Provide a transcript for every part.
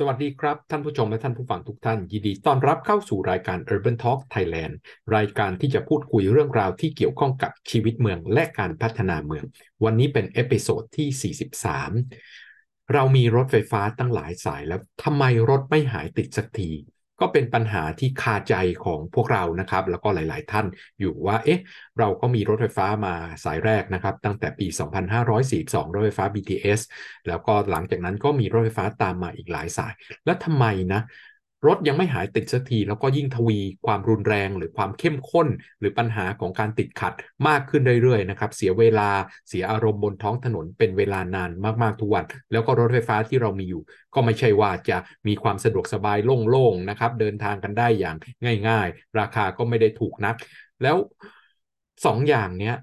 สวัสดีครับ ท่านผู้ชมและท่านผู้ฟังทุกท่าน ยินดีต้อนรับเข้าสู่รายการ Urban Talk Thailand รายการที่จะพูดคุยเรื่องราวที่เกี่ยวข้องกับชีวิตเมืองและการพัฒนาเมือง วันนี้เป็น episode ที่ 43 เรามีรถไฟฟ้าตั้งหลายสายแล้วทำไมรถไม่หายติดสักที ก็เป็นปัญหาที่คาใจของพวกเรานะครับ แล้วก็หลาย ๆ ท่านอยู่ว่าเอ๊ะเราก็มีรถไฟฟ้ามาสายแรกนะครับ ตั้งแต่ปี 2542 รถไฟฟ้า BTS แล้วก็หลังจากนั้นก็มีรถไฟฟ้าตามมาอีกหลายสาย แล้วทำไมนะ รถยังไม่หายติดสักทีแล้วก็ยิ่งทวีความรุนแรงหรือความเข้มข้น หรือปัญหาของการติดขัดมากขึ้นเรื่อยๆนะครับเสียเวลาเสียอารมณ์บนท้องถนนเป็นเวลานานมากๆทุกวัน แล้วก็รถไฟฟ้าที่เรามีอยู่ ก็ไม่ใช่ว่าจะมีความสะดวกสบายโล่งๆนะครับเดินทางกันได้อย่างง่าย ๆ ราคาก็ไม่ได้ถูกนัก แล้วสองอย่างเนี้ย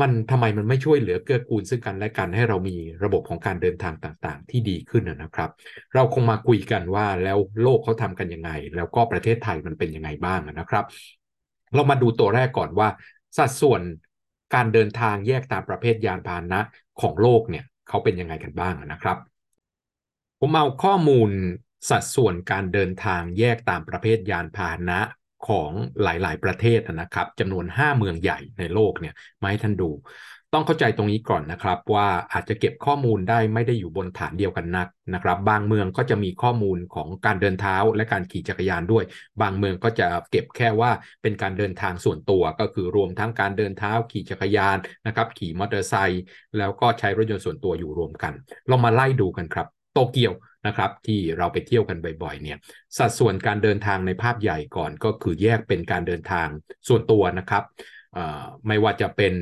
มันทำไมมันไม่ช่วยเหลือเกื้อกูลซึ่งกันและกันให้เรามีระบบของการเดินทางต่างๆ ที่ดีขึ้นนะครับ เราคงมาคุยกันว่าแล้วโลกเขาทำกันยังไง แล้วก็ประเทศไทยมันเป็นยังไงบ้างนะครับ เรามาดูตัวแรกก่อนว่า สัดส่วนการเดินทางแยกตามประเภทยานพาหนะของโลกเนี่ยเขาเป็นยังไงกันบ้างนะครับ ผมเอาข้อมูลสัดส่วนการเดินทางแยกตามประเภทยานพาหนะ ของหลาย ๆ ประเทศนะครับจำนวน 5 เมืองใหญ่ในโลกเนี่ยมาให้ท่านดู ต้องเข้าใจตรงนี้ก่อนนะครับ ว่าอาจจะเก็บข้อมูลได้ไม่ได้อยู่บนฐานเดียวกันนักนะครับ บางเมืองก็จะมีข้อมูลของการเดินเท้าและการขี่จักรยานด้วย บางเมืองก็จะเก็บแค่ว่าเป็นการเดินทางส่วนตัว ก็คือรวมทั้งการเดินเท้าขี่จักรยานนะครับขี่มอเตอร์ไซค์แล้วก็ใช้รถยนต์ส่วนตัวอยู่รวมกันลองมาไล่ดูกันครับ โตเกียวนะครับที่เราไปเที่ยวกันบ่อยๆเนี่ยสัดส่วนการเดินทางในภาพใหญ่ก่อนก็คือแยกเป็นการเดินทางส่วนตัวนะครับไม่ว่าจะเป็น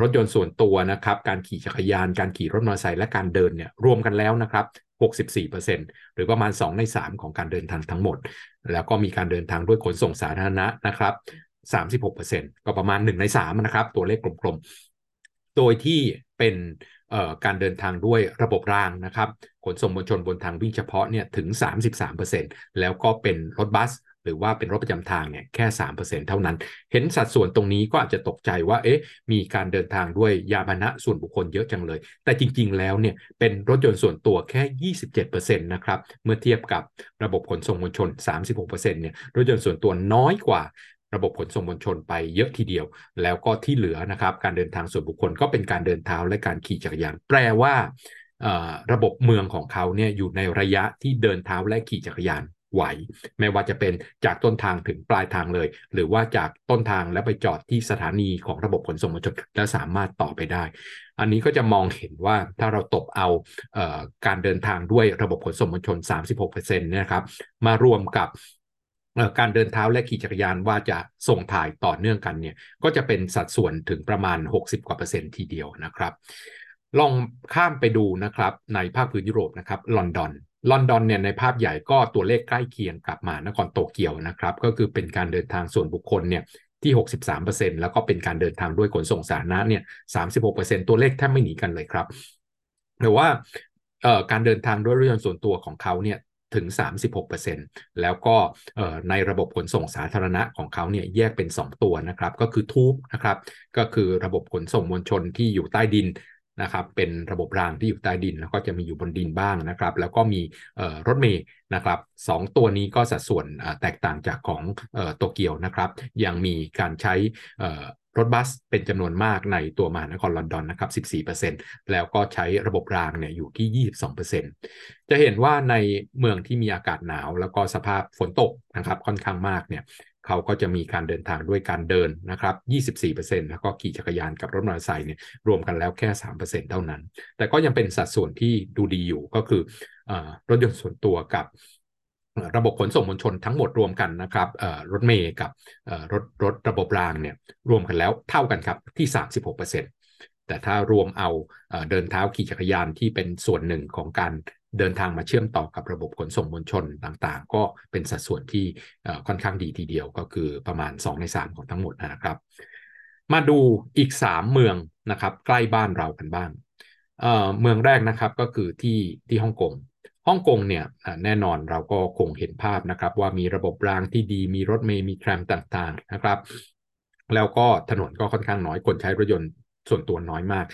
รถยนต์ส่วนตัวนะครับ การขี่จักรยาน การขี่รถมอเตอร์ไซค์และการเดินเนี่ยรวมกันแล้วนะครับ 64%หรือประมาณ 2 ใน 3 ของการเดินทางทั้งหมด แล้วก็มีการเดินทางด้วยขนส่งสาธารณะนะครับ 36%ก็ประมาณ 1 ใน3นะครับ ตัวเลขกลมๆ โดยที่เป็น การเดินทางด้วยระบบรางนะครับ ขนส่งมวลชนบนทางวิ่งเฉพาะเนี่ยถึง 33%แล้วก็เป็นรถบัส หรือว่าเป็นรถประจำทางเนี่ยแค่ 3%เท่านั้น เห็นสัดส่วนตรงนี้ก็อาจจะตกใจว่า เอ๊ะ มีการเดินทางด้วยยานพานะส่วนบุคคลเยอะจังเลย แต่จริง ๆ แล้วเนี่ยเป็นรถยนต์ส่วนตัวแค่ 27%นะครับ เมื่อเทียบกับระบบขนส่งมวลชน 36%เนี่ย รถยนต์ส่วนตัวน้อยกว่า ระบบขนส่งมวลชนไปเยอะทีเดียว แล้วก็ที่เหลือนะครับ การเดินทางส่วนบุคคลก็เป็นการเดินเท้าและการขี่จักรยาน แปลว่าระบบเมืองของเขาเนี่ยอยู่ในระยะที่เดินเท้าและขี่จักรยานไหว ไม่ว่าจะเป็นจากต้นทางถึงปลายทางเลย หรือว่าจากต้นทางแล้วไปจอดที่สถานีของระบบขนส่งมวลชนและสามารถต่อไปได้ อันนี้ก็จะมองเห็นว่าถ้าเราตบเอาเอการเดินทางด้วยระบบขนส่งมวลชน 36%นะครับ มารวมกับ การเดินเท้าและขี่จักรยานว่าจะส่งถ่ายต่อเนื่องกันเนี่ยก็จะเป็นสัดส่วนถึงประมาณ 60 กว่าเปอร์เซ็นต์ทีเดียวนะครับ ลองข้ามไปดูนะครับในภาคพื้นยุโรปนะครับลอนดอนลอนดอนเนี่ยในภาพใหญ่ก็ตัวเลขใกล้เคียงกับมานครโตเกียวนะครับ ก็คือเป็นการเดินทางส่วนบุคคลเนี่ยที่ 63%แล้วก็เป็นการเดินทางด้วยขนส่งสาธารณะเนี่ย36%ตัวเลขแทบไม่หนีกันเลยครับแต่ว่าการเดินทางด้วยรถยนต์ส่วนตัวของเขาเนี่ย ถึง 36%แล้วก็ในระบบขนส่งสาธารณะของเขาเนี่ยแยกเป็น 2 ตัวนะครับก็คือทูบนะครับก็คือระบบขนส่งมวลชนที่อยู่ใต้ดินนะครับเป็นระบบรางที่อยู่ใต้ดิน แล้วก็จะมีอยู่บนดินบ้างนะครับ แล้วก็มีรถเมย์นะครับสตัวนี้ก็สัดส่วนแตกต่างจากของโตเกียวนะครับ ยังมีการใช้ รถบัสเป็นจำนวนมากในตัวมหานครลอนดอนนะครับ 14%แล้วก็ใช้ระบบรางเนี่ยอยู่ที่ 22%จะเห็นว่าในเมืองที่มีอากาศหนาว แล้วก็สภาพฝนตกนะครับค่อนข้างมากเนี่ยเขาก็จะมีการเดินทางด้วยการเดินนะครับ 24%แล้วก็ขี่จักรยานกับรถมอเตอร์ไซค์เนี่ยรวมกันแล้วแค่ 3%เท่านั้น แต่ก็ยังเป็นสัดส่วนที่ดูดีอยู่ก็คืออรถยนต์ส่วนตัวกับ ระบบขนส่งมวลชนทั้งหมดรวมกันนะครับรถเมย์กับรถรถระบบรางเนี่ยรวมกันแล้วเท่ากันครับที่ 36%แต่ถ้ารวมเอาเดินเท้าขี่จักรยานที่เป็นส่วนหนึ่งของการเดินทางมาเชื่อมต่อกับระบบขนส่งมวลชนต่างๆ ก็เป็นสัดส่วนที่ค่อนข้างดีทีเดียวก็คือประมาณ 2 ใน 3 ของทั้งหมดนะครับ มาดูอีก 3 เมืองนะครับใกล้บ้านเรากันบ้างเมืองแรกนะครับก็คือที่ที่ฮ่องกง ฮ่องกงเนี่ยแน่นอนเราก็คงเห็นภาพนะครับว่ามีระบบรางที่ดีมีรถเมล์มีแทรมต่างๆนะครับ แล้วก็ถนนก็ค่อนข้างน้อยคนใช้รถยนต์ส่วนตัวน้อยมาก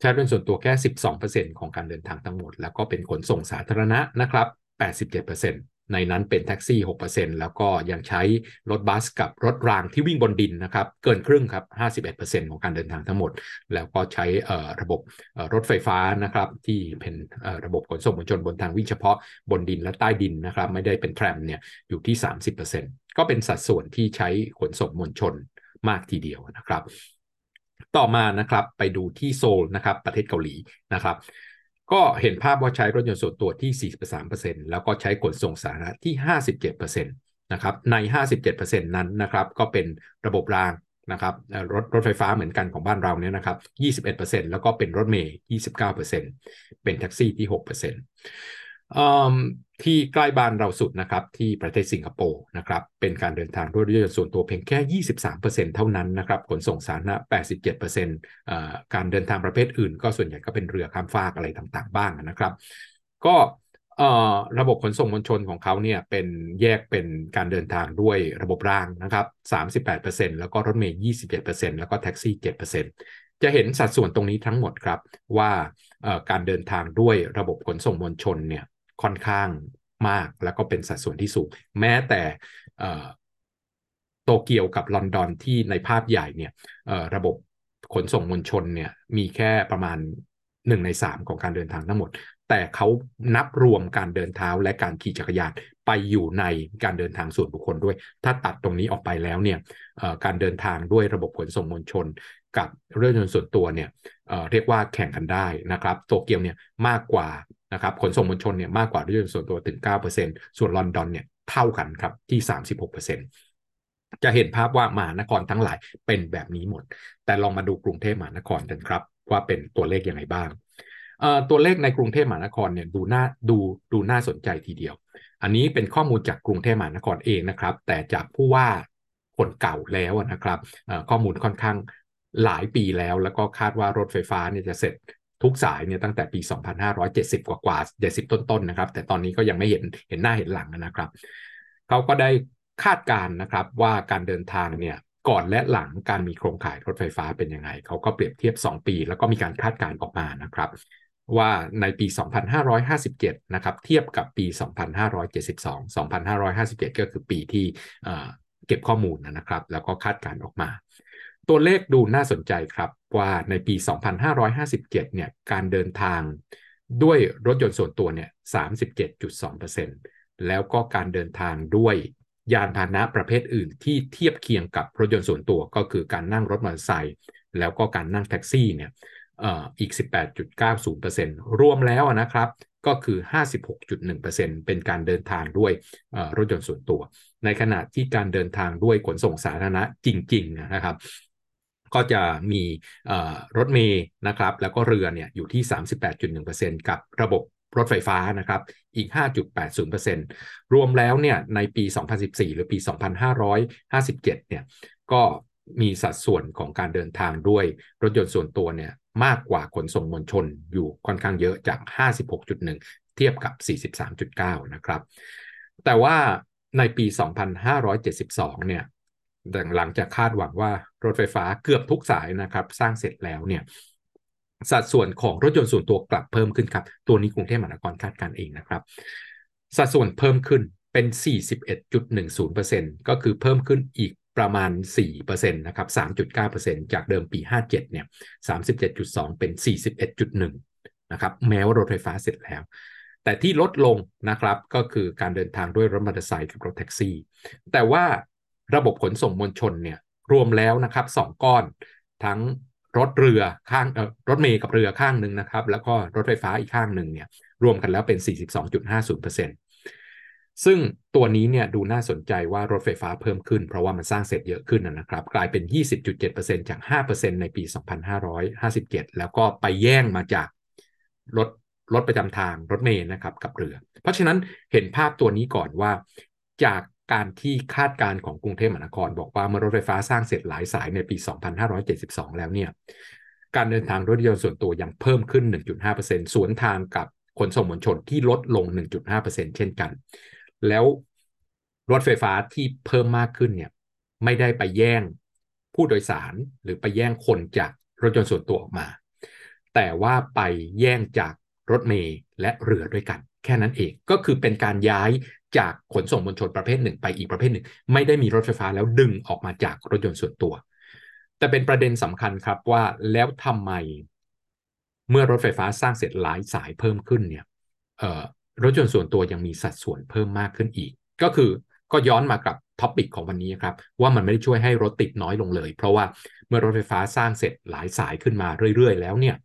ใช้เป็นส่วนตัวแค่ 12%ของการเดินทางทั้งหมด แล้วก็เป็นขนส่งสาธารณะนะครับ 87% ในนั้นเป็นแท็กซี่ 6%แล้วก็ยังใช้รถบัสกับรถรางที่วิ่งบนดินนะครับ เกินครึ่งครับ 51%ของการเดินทางทั้งหมด แล้วก็ใช้ระบบรถไฟฟ้านะครับ ที่เป็นระบบขนส่งมวลชนบนทางวิ่งเฉพาะบนดินและใต้ดินนะครับ ไม่ได้เป็นแทรมเนี่ยอยู่ที่ 30%ก็เป็นสัดส่วนที่ใช้ขนส่งมวลชนมากทีเดียวนะครับ ต่อมานะครับไปดูที่โซลนะครับประเทศเกาหลีนะครับ ก็เห็นภาพว่าใช้รถยนต์ส่วนตัวที่ 43%แล้วก็ใช้ขนส่งสาธารณะที่ 57%นะครับใน 57%นั้นนะครับก็เป็นระบบรางนะครับรถรถไฟฟ้าเหมือนกันของบ้านเราเนี่ยนะครับ 21%แล้วก็เป็นรถเมย์ 29%เป็นแท็กซี่ที่ 6% ที่ใกล้บ้านเราสุดนะครับที่ประเทศสิงคโปร์นะครับเป็นการเดินทางด้วยรถยนต์ส่วนตัวเพียงแค่ 23%เท่านั้นนะครับขนส่งสาธารณะ 87%การเดินทางประเภทอื่น ก็ส่วนใหญ่ก็เป็นเรือข้ามฟากอะไรต่างๆ บ้างนะครับ ก็ระบบขนส่งมวลชนของเขาเนี่ยเป็นแยกเป็นการเดินทางด้วยระบบรางนะครับ 38%แล้วก็รถเมย์27%แล้วก็แท็กซี่ 7%จะเห็นสัดส่วนตรงนี้ทั้งหมดครับว่าการเดินทางด้วยระบบขนส่งมวลชนเนี่ย ค่อนข้างมากแล้วก็เป็นสัดส่วนที่สูง แม้แต่โตเกียวกับลอนดอนที่ในภาพใหญ่เนี่ยระบบขนส่งมวลชนเนี่ยมีแค่ประมาณ1ใน3ของการเดินทางทั้งหมด แต่เขานับรวมการเดินเท้าและการขี่จักรยานไปอยู่ในการเดินทางส่วนบุคคลด้วย ถ้าตัดตรงนี้ออกไปแล้วเนี่ยการเดินทางด้วยระบบขนส่งมวลชน กับเรื่องยนต์ส่วนตัวเนี่ยเเรียกว่าแข่งกันได้นะครับ โตเกียวเนี่ยมากกว่า นะครับขนส่งมวลชนเนี่ยมากกว่ารถยนต์ส่วนตัวถึง 9%ส่วนลอนดอนเนี่ยเท่ากันครับที่ 36%จะเห็นภาพว่ามหานครทั้งหลายเป็นแบบนี้หมด แต่ลองมาดูกรุงเทพมหานครกันครับ ว่าเป็นตัวเลขยังไงบ้างตัวเลขในกรุงเทพมหานครเนี่ยดูน่าดูดูน่าสนใจทีเดียว อันนี้เป็นข้อมูลจากกรุงเทพมหานครเองนะครับ แต่จากผู้ว่าคนเก่าแล้วนะครับข้อมูลค่อนข้างหลายปีแล้ว แล้วก็คาดว่ารถไฟฟ้าเนี่ยจะเสร็จ ทุกสายเนี่ยตั้งแต่ปี 2570 กว่ากว่า70 ต้นๆนนะครับ แต่ตอนนี้ก็ยังไม่เห็นเห็นหน้าเห็นหลังนะครับเขาก็ได้คาดการนะครับว่าการเดินทางเนี่ยก่อนและหลังการมีโครงข่ายรถไฟฟ้าเป็นยังไงเขาก็เปรียบเทียบ 2 ปี แล้วก็มีการคาดการณ์ออกมานะครับว่าในปี 2557 นะครับ เทียบกับปี 2572 2557 ก็คือปีที่เก็บข้อมูลนะครับ แล้วก็คาดการณ์ออกมา ตัวเลขดูน่าสนใจครับว่าในปี 2557 เนี่ย การเดินทางด้วยรถยนต์ส่วนตัวเนี่ย 37.2%แล้วก็การเดินทางด้วยยานพาหนะประเภทอื่นที่เทียบเคียงกับรถยนต์ส่วนตัวก็คือการนั่งรถมอเตอร์ไซค์แล้วก็การนั่งแท็กซี่เนี่ยอีก 18.90%รวมแล้วนะครับก็คือ 56.1%เป็นการเดินทางด้วยรถยนต์ส่วนตัว ในขณะที่การเดินทางด้วยขนส่งสาธารณะจริงๆนะครับ ก็จะมีรถเมย์นะครับแล้วก็เรือเนี่ยอยู่ที่ 38.1%กับระบบรถไฟฟ้านะครับอีก 5.80%รวมแล้วเนี่ยในปี 2014 หรือปี 2557 เนี่ยก็มีสัดส่วนของการเดินทางด้วยรถยนต์ส่วนตัวเนี่ยมากกว่าขนส่งมวลชนอยู่ค่อนข้างเยอะจาก 56.1 เทียบกับ 43.9 นะครับ แต่ว่าในปี 2572 เนี่ย หลังจากคาดหวังว่ารถไฟฟ้าเกือบทุกสายนะครับ สร้างเสร็จแล้วเนี่ยสัดส่วนของรถยนต์ส่วนตัวกลับเพิ่มขึ้นครับ ตัวนี้กรุงเทพมหานครคาดการเองนะครับ สัดส่วนเพิ่มขึ้นเป็น 41.10%ก็คือเพิ่มขึ้นอีกประมาณ 4%นะครับ 3.9%จากเดิมปี 57 เนี่ย 37.2 เป็น 41.1 นะครับ แม้ว่ารถไฟฟ้าเสร็จแล้ว แต่ที่ลดลงนะครับ ก็คือการเดินทางด้วยรถมอเตอร์ไซค์กับรถแท็กซี่ แต่ว่า ระบบขนส่งมวลชนเนี่ยรวมแล้วนะครับสองก้อน ทั้งรถเรือข้างรถเมย์กับเรือข้างหนึ่งนะครับ แล้วก็รถไฟฟ้าอีกข้างหนึ่งเนี่ยรวมกันแล้วเป็น 42.50%ซึ่งตัวนี้เนี่ยดูน่าสนใจว่ารถไฟฟ้าเพิ่มขึ้น เพราะว่ามันสร้างเสร็จเยอะขึ้นนะครับ กลายเป็น 20.7%จาก 5%ในปี 2557 แล้วก็ไปแย่งมาจากรถรถประจำทางรถเมย์นะครับกับเรือ เพราะฉะนั้นเห็นภาพตัวนี้ก่อนว่าจาก การที่คาดการณ์ของกรุงเทพมหานคร บอกว่าเมื่อรถไฟฟ้าสร้างเสร็จหลายสายในปี 2572 แล้วเนี่ยการเดินทางรถยนต์ส่วนตัวยังเพิ่มขึ้น 1.5%สวนทางกับขนส่งมวลชนที่ลดลง 1.5%เช่นกัน แล้วรถไฟฟ้าที่เพิ่มมากขึ้นเนี่ยไม่ได้ไปแย่งผู้โดยสารหรือไปแย่งคนจากรถยนต์ส่วนตัวออกมา แต่ว่าไปแย่งจากรถเมล์และเรือด้วยกัน แค่นั้นเองก็คือเป็นการย้าย จากขนส่งมวลชนประเภทหนึ่งไปอีกประเภทหนึ่ง ไม่ได้มีรถไฟฟ้าแล้วดึงออกมาจากรถยนต์ส่วนตัว แต่เป็นประเด็นสำคัญครับว่าแล้วทำไม เมื่อรถไฟฟ้าสร้างเสร็จหลายสายเพิ่มขึ้นเนี่ยรถยนต์ส่วนตัวยังมีสัดส่วนเพิ่มมากขึ้นอีก ก็คือก็ย้อนมากับท็อปิกของวันนี้ครับ ว่ามันไม่ได้ช่วยให้รถติดน้อยลงเลย เพราะว่าเมื่อรถไฟฟ้าสร้างเสร็จหลายสายขึ้นมาเรื่อยๆ แล้วเนี่ย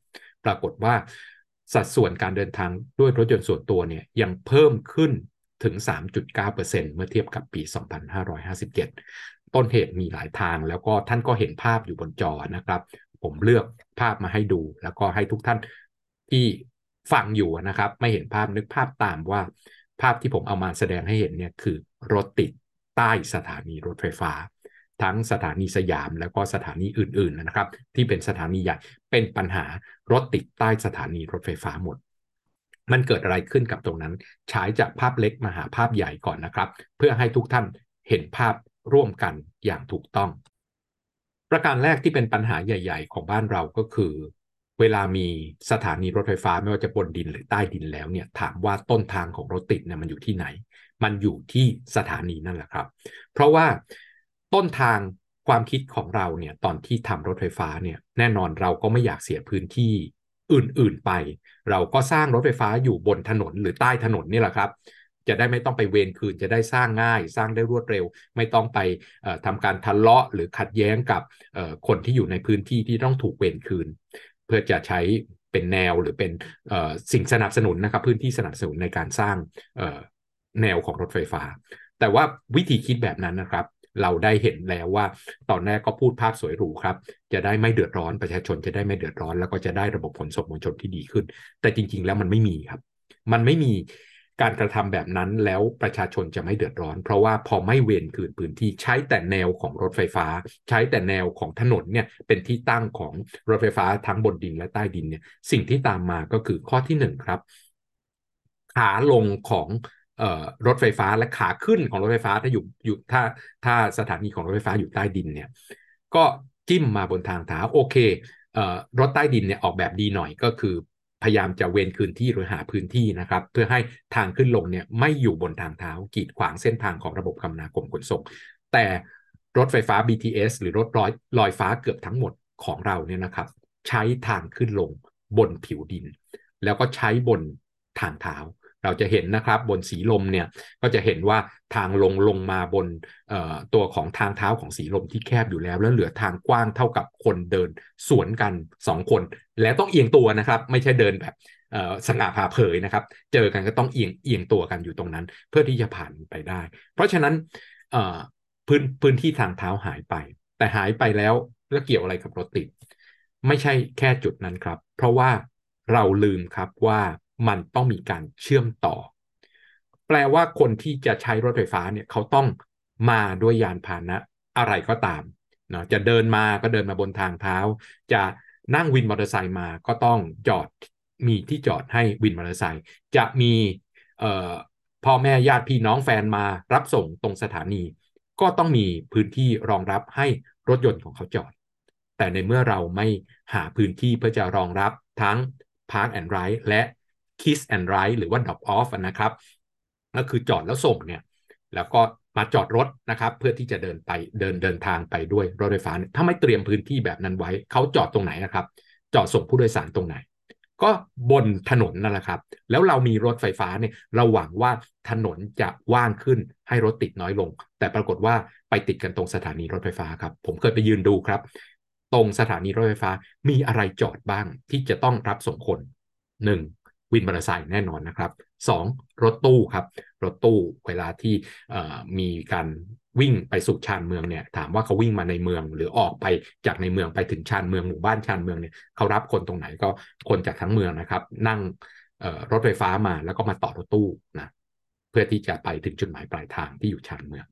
ปรากฏว่าสัดส่วนการเดินทางด้วยรถยนต์ส่วนตัวเนี่ยยังเพิ่มขึ้น ถึง 3.9%เมื่อเทียบกับปี 2557 ต้นเหตุมีหลายทางแล้วก็ท่านก็เห็นภาพอยู่บนจอนะครับ ผมเลือกภาพมาให้ดู แล้วก็ให้ทุกท่านที่ฟังอยู่นะครับ ไม่เห็นภาพนึกภาพตามว่า ภาพที่ผมเอามาแสดงให้เห็นเนี่ยคือรถติดใต้สถานีรถไฟฟ้า ทั้งสถานีสยามแล้วก็สถานีอื่นๆนะครับ ที่เป็นสถานีใหญ่เป็นปัญหารถติดใต้สถานีรถไฟฟ้าหมด มันเกิดอะไรขึ้นกับตรงนั้นฉายจากภาพเล็กมาหาภาพใหญ่ก่อนนะครับ เพื่อให้ทุกท่านเห็นภาพร่วมกันอย่างถูกต้อง ประการแรกที่เป็นปัญหาใหญ่ ๆ ของบ้านเราก็คือ เวลามีสถานีรถไฟฟ้าไม่ว่าจะบนดินหรือใต้ดินแล้วเนี่ยถามว่าต้นทางของรถติดเนี่ยมันอยู่ที่ไหน มันอยู่ที่สถานีนั่นแหละครับ เพราะว่าต้นทางความคิดของเราเนี่ยตอนที่ทำรถไฟฟ้าเนี่ยแน่นอนเราก็ไม่อยากเสียพื้นที่ อื่นๆไป เราก็สร้างรถไฟฟ้าอยู่บนถนนหรือใต้ถนนนี่แหละครับ จะได้ไม่ต้องไปเวรคืนจะได้สร้างง่าย สร้างได้รวดเร็ว ไม่ต้องไปทำการทะเลาะหรือขัดแย้งกับคนที่อยู่ในพื้นที่ที่ต้องถูกเวรคืน เพื่อจะใช้เป็นแนวหรือเป็นสิ่งสนับสนุนนะครับพื้นที่สนับสนุนในการสร้างแนวของรถไฟฟ้า แต่ว่าวิธีคิดแบบนั้นนะครับ เราได้เห็นแล้วว่า ตอนแรกก็พูดภาพสวยหรูครับ จะได้ไม่เดือดร้อนประชาชนจะได้ไม่เดือดร้อน แล้วก็จะได้ระบบขนส่งมวลชนที่ดีขึ้น แต่จริง ๆ แล้วมันไม่มีครับ มันไม่มีการกระทำแบบนั้นแล้วประชาชนจะไม่เดือดร้อน เพราะว่าพอไม่เวนคืนพื้นที่ใช้แต่แนวของรถไฟฟ้า ใช้แต่แนวของถนนเนี่ยเป็นที่ตั้งของรถไฟฟ้าทั้งบนดินและใต้ดินเนี่ยสิ่งที่ตามมาก็คือข้อที่1ครับขาลงของ รถไฟฟ้าและขาขึ้นของรถไฟฟ้าถ้าอยู่อยู่ถ้าถ้าสถานีของรถไฟฟ้าอยู่ใต้ดินเนี่ยก็จิ้มมาบนทางเท้าโอเครถใต้ดินเนี่ยออกแบบดีหน่อยก็คือ พยายามจะเวนคืนที่หรือหาพื้นที่นะครับ เพื่อให้ทางขึ้นลงเนี่ยไม่อยู่บนทางเท้ากีดขวางเส้นทางของระบบคมนาคมขนส่ง แต่รถไฟฟ้า BTS หรือรถลอยลอยฟ้าเกือบทั้งหมดของเราเนี่ยนะครับ ใช้ทางขึ้นลงบนผิวดิน แล้วก็ใช้บนทางเท้า เราจะเห็นนะครับบนสีลมเนี่ยก็จะเห็นว่าทางลงลงมาบนตัวของทางเท้าของสีลมที่แคบอยู่แล้ว แล้วเหลือทางกว้างเท่ากับคนเดินสวนกัน 2 คน แล้วต้องเอียงตัวนะครับ ไม่ใช่เดินแบบสง่าผ่าเผยนะครับ เจอกันก็ต้องเอียงเอียงตัวกันอยู่ตรงนั้น เพื่อที่จะผ่านไปได้ เพราะฉะนั้นพื้นพื้นที่ทางเท้าหายไป แต่หายไปแล้วแล้วเกี่ยวอะไรกับรถติด ไม่ใช่แค่จุดนั้นครับ เพราะว่าเราลืมครับว่า มันต้องมีการเชื่อมต่อ แปลว่าคนที่จะใช้รถไฟฟ้าเนี่ยเขาต้องมาด้วยยานพาหนะอะไรก็ตามเนาะจะเดินมาก็เดินมาบนทางเท้า จะนั่งวินมอเตอร์ไซค์มาก็ต้องจอดมีที่จอดให้วินมอเตอร์ไซค์จะมีพ่อแม่ญาติพี่น้องแฟนมารับส่งตรงสถานี ก็ต้องมีพื้นที่รองรับให้รถยนต์ของเขาจอด แต่ในเมื่อเราไม่หาพื้นที่เพื่อจะรองรับทั้ง Park and Ride และ kiss and ride หรือว่า drop off นะครับ ก็คือจอดแล้วส่งเนี่ย แล้วก็มาจอดรถนะครับ เพื่อที่จะเดินไปเดินเดินทางไปด้วยรถไฟฟ้า ถ้าไม่เตรียมพื้นที่แบบนั้นไว้ เขาจอดตรงไหนนะครับ จอดส่งผู้โดยสารตรงไหน ก็บนถนนนั่นแหละครับ แล้วเรามีรถไฟฟ้าเนี่ยเราหวังว่าถนนจะว่างขึ้นให้รถติดน้อยลง แต่ปรากฏว่าไปติดกันตรงสถานีรถไฟฟ้าครับ ผมเคยไปยืนดูครับ ตรงสถานีรถไฟฟ้ามีอะไรจอดบ้างที่จะต้องรับส่งคนหนึ่ง วินมอเตอร์ไซค์แน่นอนนะครับ 2. รถตู้ครับรถตู้เวลาที่มีการวิ่งไปสู่ชานเมืองเนี่ยถามว่าเขาวิ่งมาในเมืองหรือออกไปจากในเมืองไปถึงชานเมืองหมู่บ้านชานเมืองเนี่ยเขารับคนตรงไหนก็คนจากทั้งเมืองนะครับ นั่งรถไฟฟ้ามาแล้วก็มาต่อรถตู้นะเพื่อที่จะไปถึงจุดหมายปลายทางที่อยู่ชานเมือง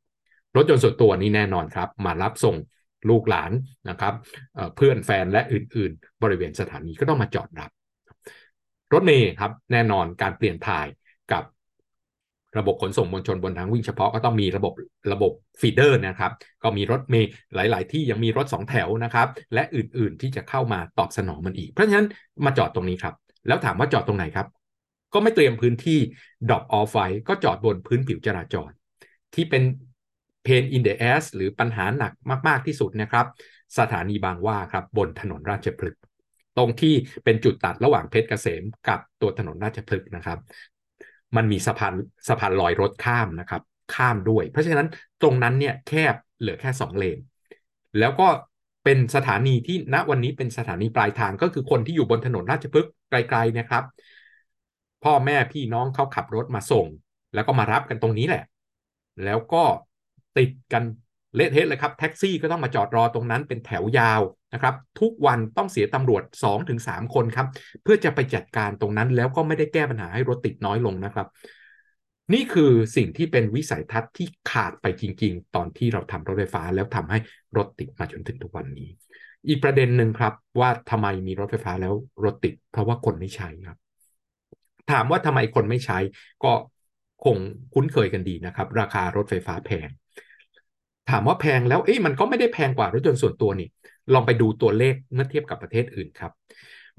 รถยนต์ส่วนตัวนี้แน่นอนครับ มารับส่งลูกหลานนะครับเพื่อนแฟนและอื่น ๆ บริเวณสถานีก็ต้องมาจอดรับ รถเมย์ครับแน่นอนการเปลี่ยนถ่ายกับระบบขนส่งมวลชนบนทางวิ่งเฉพาะก็ต้องมีระบบระบบฟีเดอร์นะครับ ก็มีรถเมย์หลาย ๆ ที่ยังมีรถ2แถวนะครับ และอื่น ๆ ที่จะเข้ามาตอบสนองมันอีก เพราะฉะนั้นมาจอดตรงนี้ครับ แล้วถามว่าจอดตรงไหนครับ ก็ไม่เตรียมพื้นที่ดรอปออฟไว้ก็จอดบนพื้นผิวจราจร ที่เป็นเพนอินเดอ s หรือปัญหาหนักมาก ๆ ที่สุดนะครับ สถานีบางว่าครับบนถนนราชพฤกษ์ ตรงที่เป็นจุดตัดระหว่างเพชรเกษมกับตัวถนนราชพฤกษ์นะครับ มันมีสะพานสะพานลอยรถข้ามนะครับ ข้ามด้วย เพราะฉะนั้นตรงนั้นเนี่ยแคบเหลือแค่สองเลน แล้วก็เป็นสถานีที่ณวันนี้เป็นสถานีปลายทางก็คือคนที่อยู่บนถนนราชพฤกษ์ไกลๆนะครับ พ่อแม่พี่น้องเขาขับรถมาส่ง แล้วก็มารับกันตรงนี้แหละ แล้วก็ติดกัน เละเทะเลยครับแท็กซี่ก็ต้องมาจอดรอตรงนั้นเป็นแถวยาวนะครับทุกวันต้องเสียตำรวจ 2-3 คนครับ เพื่อจะไปจัดการตรงนั้นแล้วก็ไม่ได้แก้ปัญหาให้รถติดน้อยลงนะครับ นี่คือสิ่งที่เป็นวิสัยทัศน์ที่ขาดไปจริง ๆ ตอนที่เราทำรถไฟฟ้าแล้วทำให้รถติดมาจนถึงทุกวันนี้ อีกประเด็นหนึ่งครับ ว่าทำไมมีรถไฟฟ้าแล้วรถติด เพราะว่าคนไม่ใช้ครับ ถามว่าทำไมคนไม่ใช้ ก็คงคุ้นเคยกันดีนะครับ ราคารถไฟฟ้าแพง ถามว่าแพงแล้วเอ๊ะมันก็ไม่ได้แพงกว่ารถยนต์ส่วนตัวนี่ ลองไปดูตัวเลขเมื่อเทียบกับประเทศอื่นครับ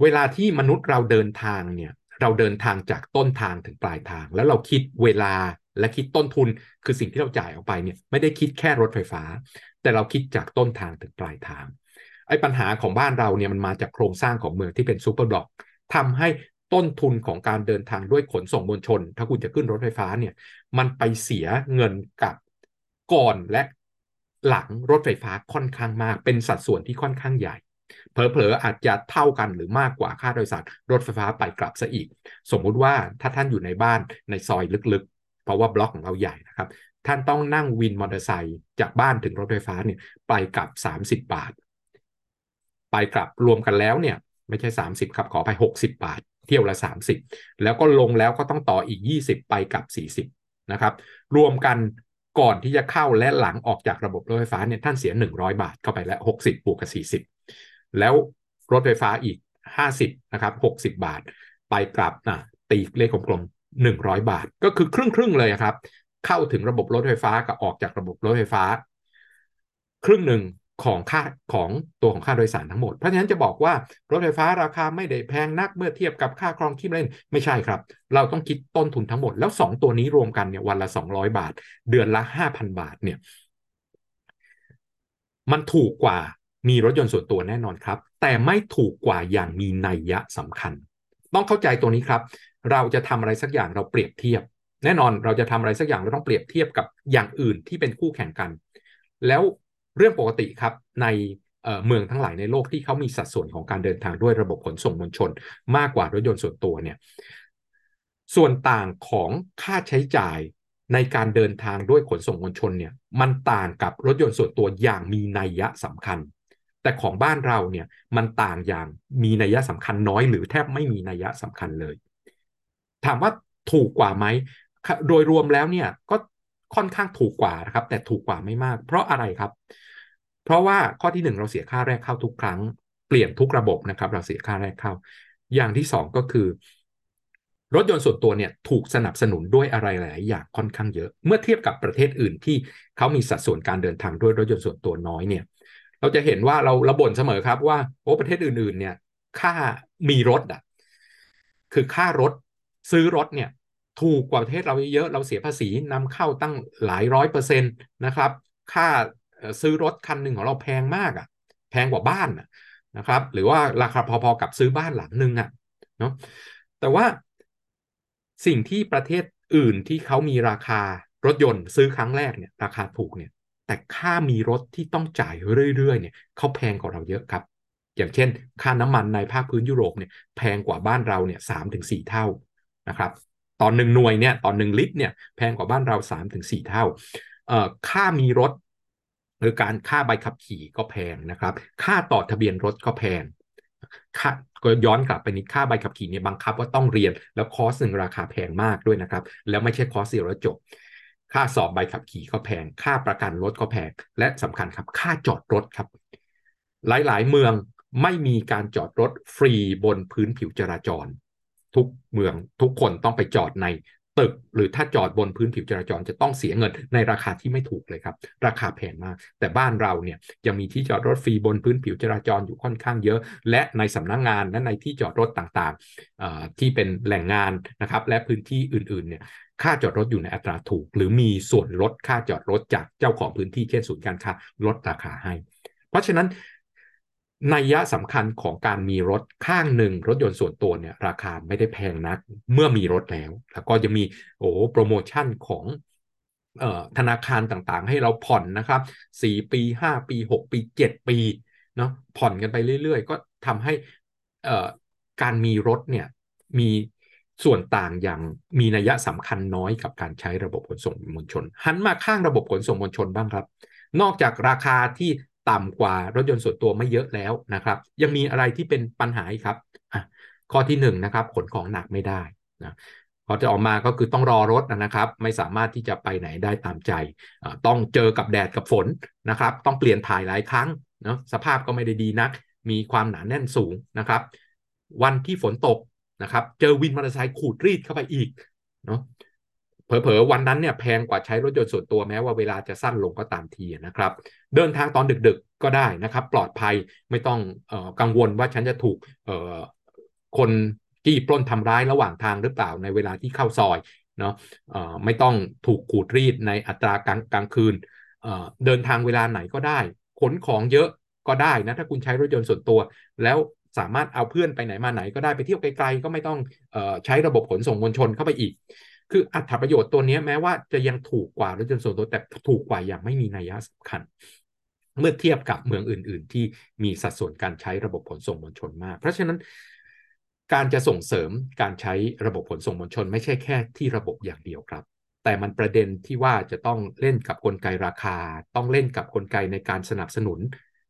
เวลาที่มนุษย์เราเดินทางเนี่ย เราเดินทางจากต้นทางถึงปลายทาง แล้วเราคิดเวลาและคิดต้นทุนคือสิ่งที่เราจ่ายออกไปเนี่ยไม่ได้คิดแค่รถไฟฟ้า แต่เราคิดจากต้นทางถึงปลายทางไอ้ปัญหาของบ้านเราเนี่ยมันมาจากโครงสร้างของเมืองที่เป็นซูเปอร์บล็อกทำให้ต้นทุนของการเดินทางด้วยขนส่งมวลชน ถ้าคุณจะขึ้นรถไฟฟ้าเนี่ย มันไปเสียเงินกับก่อนและ หลังรถไฟฟ้าค่อนข้างมาก เป็นสัดส่วนที่ค่อนข้างใหญ่เผลอๆอาจจะเท่ากันหรือมากกว่าค่าโดยสารรถไฟฟ้าไปกลับซะอีก สมมุติว่าถ้าท่านอยู่ในบ้านในซอยลึกๆ เพราะว่าบล็อกของเราใหญ่นะครับ ท่านต้องนั่งวินมอเตอร์ไซค์จากบ้านถึงรถไฟฟ้าเนี่ยไปกลับ 30 บาท ไปกลับรวมกันแล้วเนี่ยไม่ใช่ 30ครับขอไป 60 บาท เที่ยวละ 30 แล้วก็ลงแล้วก็ต้องต่ออีก 20 ไปกลับ 40นะครับรวมกัน ก่อนที่จะเข้าและหลังออกจากระบบรถไฟฟ้าเนี่ยท่านเสีย 100 บาทเข้าไปแล้ว 60บวกกับ40 แล้วรถไฟฟ้าอีก 50นะครับ60 บาท ไปกลับนะตีเลขกลมๆ100 บาท ก็คือครึ่งครึ่งเลยครับ เข้าถึงระบบรถไฟฟ้ากับออกจากระบบรถไฟฟ้า ครึ่งหนึ่ง ของค่าของตัวของค่าโดยสารทั้งหมด เพราะฉะนั้นจะบอกว่ารถไฟฟ้าราคาไม่ได้แพงนักเมื่อเทียบกับค่าครองชีพเล่นไม่ใช่ครับ เราต้องคิดต้นทุนทั้งหมด แล้ว 2 ตัวนี้รวมกันเนี่ยวันละ 200 บาท เดือนละ 5,000 บาทเนี่ยมันถูกกว่ามีรถยนต์ส่วนตัวแน่นอนครับ แต่ไม่ถูกกว่าอย่างมีนัยยะสำคัญ ต้องเข้าใจตัวนี้ครับ เราจะทำอะไรสักอย่างเราเปรียบเทียบ แน่นอนเราจะทำอะไรสักอย่างเราต้องเปรียบเทียบกับอย่างอื่นที่เป็นคู่แข่งกัน แล้ว เรื่องปกติครับในเมืองทั้งหลายในโลกที่เขามีสัดส่วนของการเดินทางด้วยระบบขนส่งมวลชน มากกว่ารถยนต์ส่วนตัวเนี่ยส่วนต่างของค่าใช้จ่ายในการเดินทางด้วยขนส่งมวลชนเนี่ยมันต่างกับรถยนต์ส่วนตัวอย่างมีนัยยะสำคัญ แต่ของบ้านเราเนี่ยมันต่างอย่างมีนัยยะสำคัญน้อย หรือแทบไม่มีนัยยะสำคัญเลย ถามว่าถูกกว่าไหมโดยรวมแล้วเนี่ยก็ ค่อนข้างถูกกว่านะครับ แต่ถูกกว่าไม่มาก เพราะอะไรครับ เพราะว่าข้อที่ 1 เราเสียค่าแรกเข้าทุกครั้ง เปลี่ยนทุกระบบนะครับ เราเสียค่าแรกเข้า อย่างที่ 2 ก็คือ รถยนต์ส่วนตัวเนี่ยถูกสนับสนุนด้วยอะไรหลายอย่างค่อนข้างเยอะ เมื่อเทียบกับประเทศอื่นที่เขามีสัดส่วนการเดินทางด้วยรถยนต์ส่วนตัวน้อยเนี่ย เราจะเห็นว่าเราระบ่นเสมอครับว่าโอ้ประเทศอื่น ๆ เนี่ยค่ามีรถอะคือค่ารถซื้อรถเนี่ย ถูกกว่าประเทศเราเยอะ เราเสียภาษีนำเข้าตั้งหลายร้อยเปอร์เซ็นต์นะครับ ค่าซื้อรถคันหนึ่งของเราแพงมากอะ แพงกว่าบ้านนะครับ หรือว่าราคาพอๆกับซื้อบ้านหลังหนึ่งอะเนาะ แต่ว่าสิ่งที่ประเทศอื่นที่เขามีราคารถยนต์ซื้อครั้งแรกเนี่ยราคาถูกเนี่ย แต่ค่ามีรถที่ต้องจ่ายเรื่อยๆเนี่ยเขาแพงกว่าเราเยอะครับ อย่างเช่น ค่าน้ำมันในภาคพื้นยุโรปเนี่ยแพงกว่าบ้านเราเนี่ยสามถึงสี่เท่านะครับ ตอหนึ่งหน่วยเนี่ยต่อหนึ่งลิตรเนี่ยแพงกว่าบ้านเราสามถึงสี่เท่าเอ่อค่ามีรถหรือการค่าใบขับขี่ก็แพงนะครับ ค่าต่อทะเบียนรถก็แพงค่าก็ย้อนกลับไปนิดค่าใบขับขี่เนี่ยบังคับว่าต้องเรียนแล้วคอร์สหนึ่งราคาแพงมากด้วยนะครับ แล้วไม่ใช่คอร์สเดียวแล้วจบ ค่าสอบใบขับขี่ก็แพง ค่าประกันรถก็แพง และสำคัญครับ ค่าจอดรถครับ หลายๆ เมืองไม่มีการจอดรถฟรีบนพื้นผิวจราจร ทุกเมืองทุกคนต้องไปจอดในตึก หรือถ้าจอดบนพื้นผิวจราจรจะต้องเสียเงินในราคาที่ไม่ถูกเลยครับ ราคาแพงมาก แต่บ้านเราเนี่ยยังมีที่จอดรถฟรีบนพื้นผิวจราจรอยู่ค่อนข้างเยอะ และในสำนักงงานและในที่จอดรถต่างๆที่เป็นแหล่งงานนะครับ และพื้นที่อื่นๆเนี่ยค่าจอดรถอยู่ในอัตราถูก หรือมีส่วนลดค่าจอดรถจากเจ้าของพื้นที่เช่นศูนย์การค้าลดราคาให้ เพราะฉะนั้น นัยยะสำคัญของการมีรถข้างหนึ่ง รถยนต์ส่วนตัวเนี่ยราคาไม่ได้แพงนักเมื่อมีรถแล้ว แล้วก็จะมีโอ้โปรโมชั่นของธนาคารต่างๆ ให้เราผ่อนนะครับ 4 ปี 5 ปี 6 ปี 7 ปีเนาะผ่อนกันไปเรื่อยๆ ก็ทำให้การมีรถเนี่ยมีส่วนต่างอย่างมีนัยสำคัญน้อยกับการใช้ระบบขนส่งมวลชน หันมาข้างระบบขนส่งมวลชนบ้างครับ นอกจากราคาที่ ต่ำกว่ารถยนต์ส่วนตัวไม่เยอะแล้วนะครับ ยังมีอะไรที่เป็นปัญหาครับข้อที่1นนะครับขนของหนักไม่ได้นะพอจะออกมาก็คือต้องรอรถนะครับ ไม่สามารถที่จะไปไหนได้ตามใจ ต้องเจอกับแดดกับฝนนะครับ ต้องเปลี่ยนถ่ายหลายครั้งเนาะสภาพก็ไม่ได้ดีนัก มีความหนาแน่นสูงนะครับ วันที่ฝนตกนะครับ เจอวินมอเตอร์ไซค์ขูดรีดเข้าไปอีกเนาะ เผลอๆวันนั้นเนี่ยแพงกว่าใช้รถยนต์ส่วนตัวแม้ว่าเวลาจะสั้นลงก็ตามทีนะครับ เดินทางตอนดึกๆก็ได้นะครับ ปลอดภัยไม่ต้องออกังวลว่าฉันจะถูกคนจี้ปล้นทำร้ายระหว่างทางหรือเปล่าในเวลาที่เข้าซอยเนาะไม่ต้องถูกขูดรีดในอัตรากลางกลางคืนเเดินทางเวลาไหนก็ได้ ขนของเยอะก็ได้นะถ้าคุณใช้รถยนต์ส่วนตัว แล้วสามารถเอาเพื่อนไปไหนมาไหนก็ได้ไปเที่ยวไกลๆก็ไม่ต้องออใช้ระบบขนส่งมวลชนเข้าไปอีก คืออัตราประโยชน์ตัวนี้แม้ว่าจะยังถูกกว่ารถยนต์ส่วนตัวแต่ถูกกว่าอย่างไม่มีนัยสำคัญ เมื่อเทียบกับเมืองอื่น ๆ ที่มีสัดส่วนการใช้ระบบขนส่งมวลชนมาก เพราะฉะนั้นการจะส่งเสริมการใช้ระบบขนส่งมวลชน ไม่ใช่แค่ที่ระบบอย่างเดียวครับ แต่มันประเด็นที่ว่าจะต้องเล่นกับกลไกราคา ต้องเล่นกับกลไกในการสนับสนุน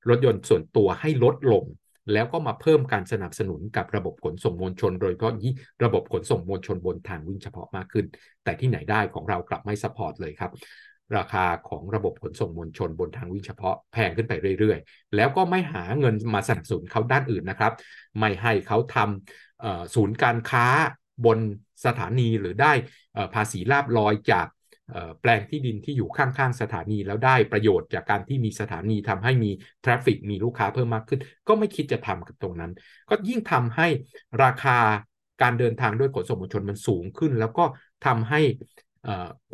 รถยนต์ส่วนตัวให้ลดลง แล้วก็มาเพิ่มการสนับสนุนกับระบบขนส่งมวลชน โดยเฉพาะยี่ระบบขนส่งมวลชนบนทางวิ่งเฉพาะมากขึ้น แต่ที่ไหนได้ของเรากลับไม่ support เลยครับ ราคาของระบบขนส่งมวลชนบนทางวิ่งเฉพาะแพงขึ้นไปเรื่อยๆ แล้วก็ไม่หาเงินมาสนับสนุนเขาด้านอื่นนะครับ ไม่ให้เขาทำศูนย์การค้าบนสถานีหรือได้ภาษีลาภลอยจาก แปลงที่ดินที่อยู่ข้างๆสถานีแล้วได้ประโยชน์จากการที่มีสถานีทำให้มี traffic มีลูกค้าเพิ่มมากขึ้น ก็ไม่คิดจะทำกับตรงนั้น ก็ยิ่งทำให้ราคาการเดินทางด้วยขนส่งมวลชนมันสูงขึ้น แล้วก็ทำให้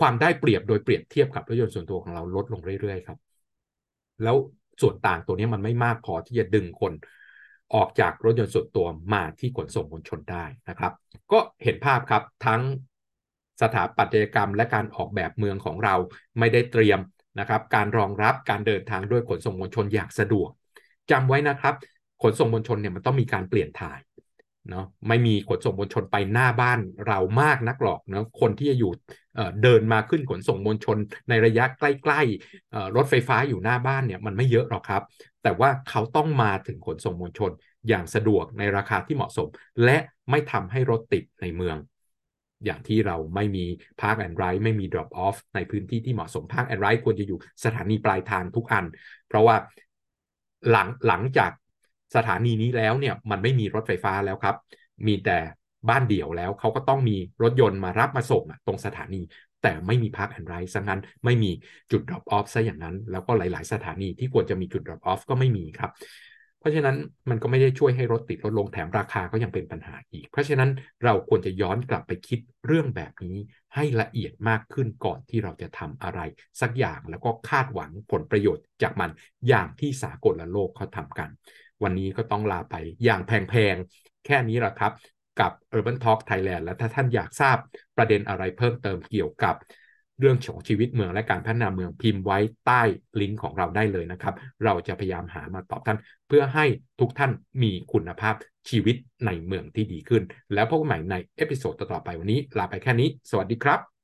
ความได้เปรียบโดยเปรียบเทียบกับรถยนต์ส่วนตัวของเราลดลงเรื่อยๆครับ แล้วส่วนต่างตัวนี้มันไม่มากพอที่จะดึงคนออกจากรถยนต์ส่วนตัวมาที่ขนส่งมวลชนได้นะครับ ก็เห็นภาพครับทั้ง สถาปัตยกรรมและการออกแบบเมืองของเราไม่ได้เตรียมนะครับการรองรับการเดินทางด้วยขนส่งมวลชนอย่างสะดวกจำไว้นะครับ ขนส่งมวลชนเนี่ยมันต้องมีการเปลี่ยนถ่ายเนาะไม่มีขนส่งมวลชนไปหน้าบ้านเรามากนักหรอกเนาะคนที่จะอยู่เดินมาขึ้นขนส่งมวลชนในระยะใกล้ๆรถไฟฟ้าอยู่หน้าบ้านเนี่ยมันไม่เยอะหรอกครับ แต่ว่าเขาต้องมาถึงขนส่งมวลชนอย่างสะดวกในราคาที่เหมาะสม และไม่ทำให้รถติดในเมือง อย่างที่เราไม่มี Park and Ride ไม่มี Drop Off ในพื้นที่ที่เหมาะสม Park and Ride ควรจะอยู่สถานีปลายทางทุกอัน เพราะว่าหลังหลังจากสถานีนี้แล้วเนี่ยมันไม่มีรถไฟฟ้าแล้วครับ มีแต่บ้านเดี่ยวแล้วเขาก็ต้องมีรถยนต์มารับมาส่งตรงสถานี แต่ไม่มี Park and Ride ซะงั้น ไม่มีจุด Drop Off ซะอย่างนั้น แล้วก็หลาย ๆ สถานีที่ควรจะมีจุด Drop Off ก็ไม่มีครับ เพราะฉะนั้นมันก็ไม่ได้ช่วยให้รถติดลดลงแถมราคาก็ยังเป็นปัญหาอีก เพราะฉะนั้นเราควรจะย้อนกลับไปคิดเรื่องแบบนี้ให้ละเอียดมากขึ้นก่อนที่เราจะทำอะไร สักอย่างแล้วก็คาดหวังผลประโยชน์จากมันอย่างที่สากลโลกเขาทำกัน วันนี้ก็ต้องลาไปอย่างแพงๆ แค่นี้แหละครับ กับ Urban Talk Thailand และถ้าท่านอยากทราบประเด็นอะไรเพิ่มเติมเกี่ยวกับ เรื่องของชีวิตเมืองและการพัฒนาเมืองพิมพ์ไว้ใต้ลิงก์ของเราได้เลยนะครับ เราจะพยายามหามาตอบท่าน เพื่อให้ทุกท่านมีคุณภาพชีวิตในเมืองที่ดีขึ้น แล้วพบกันใหม่ในเอพิโซดต่อไปวันนี้ลาไปแค่นี้ สวัสดีครับ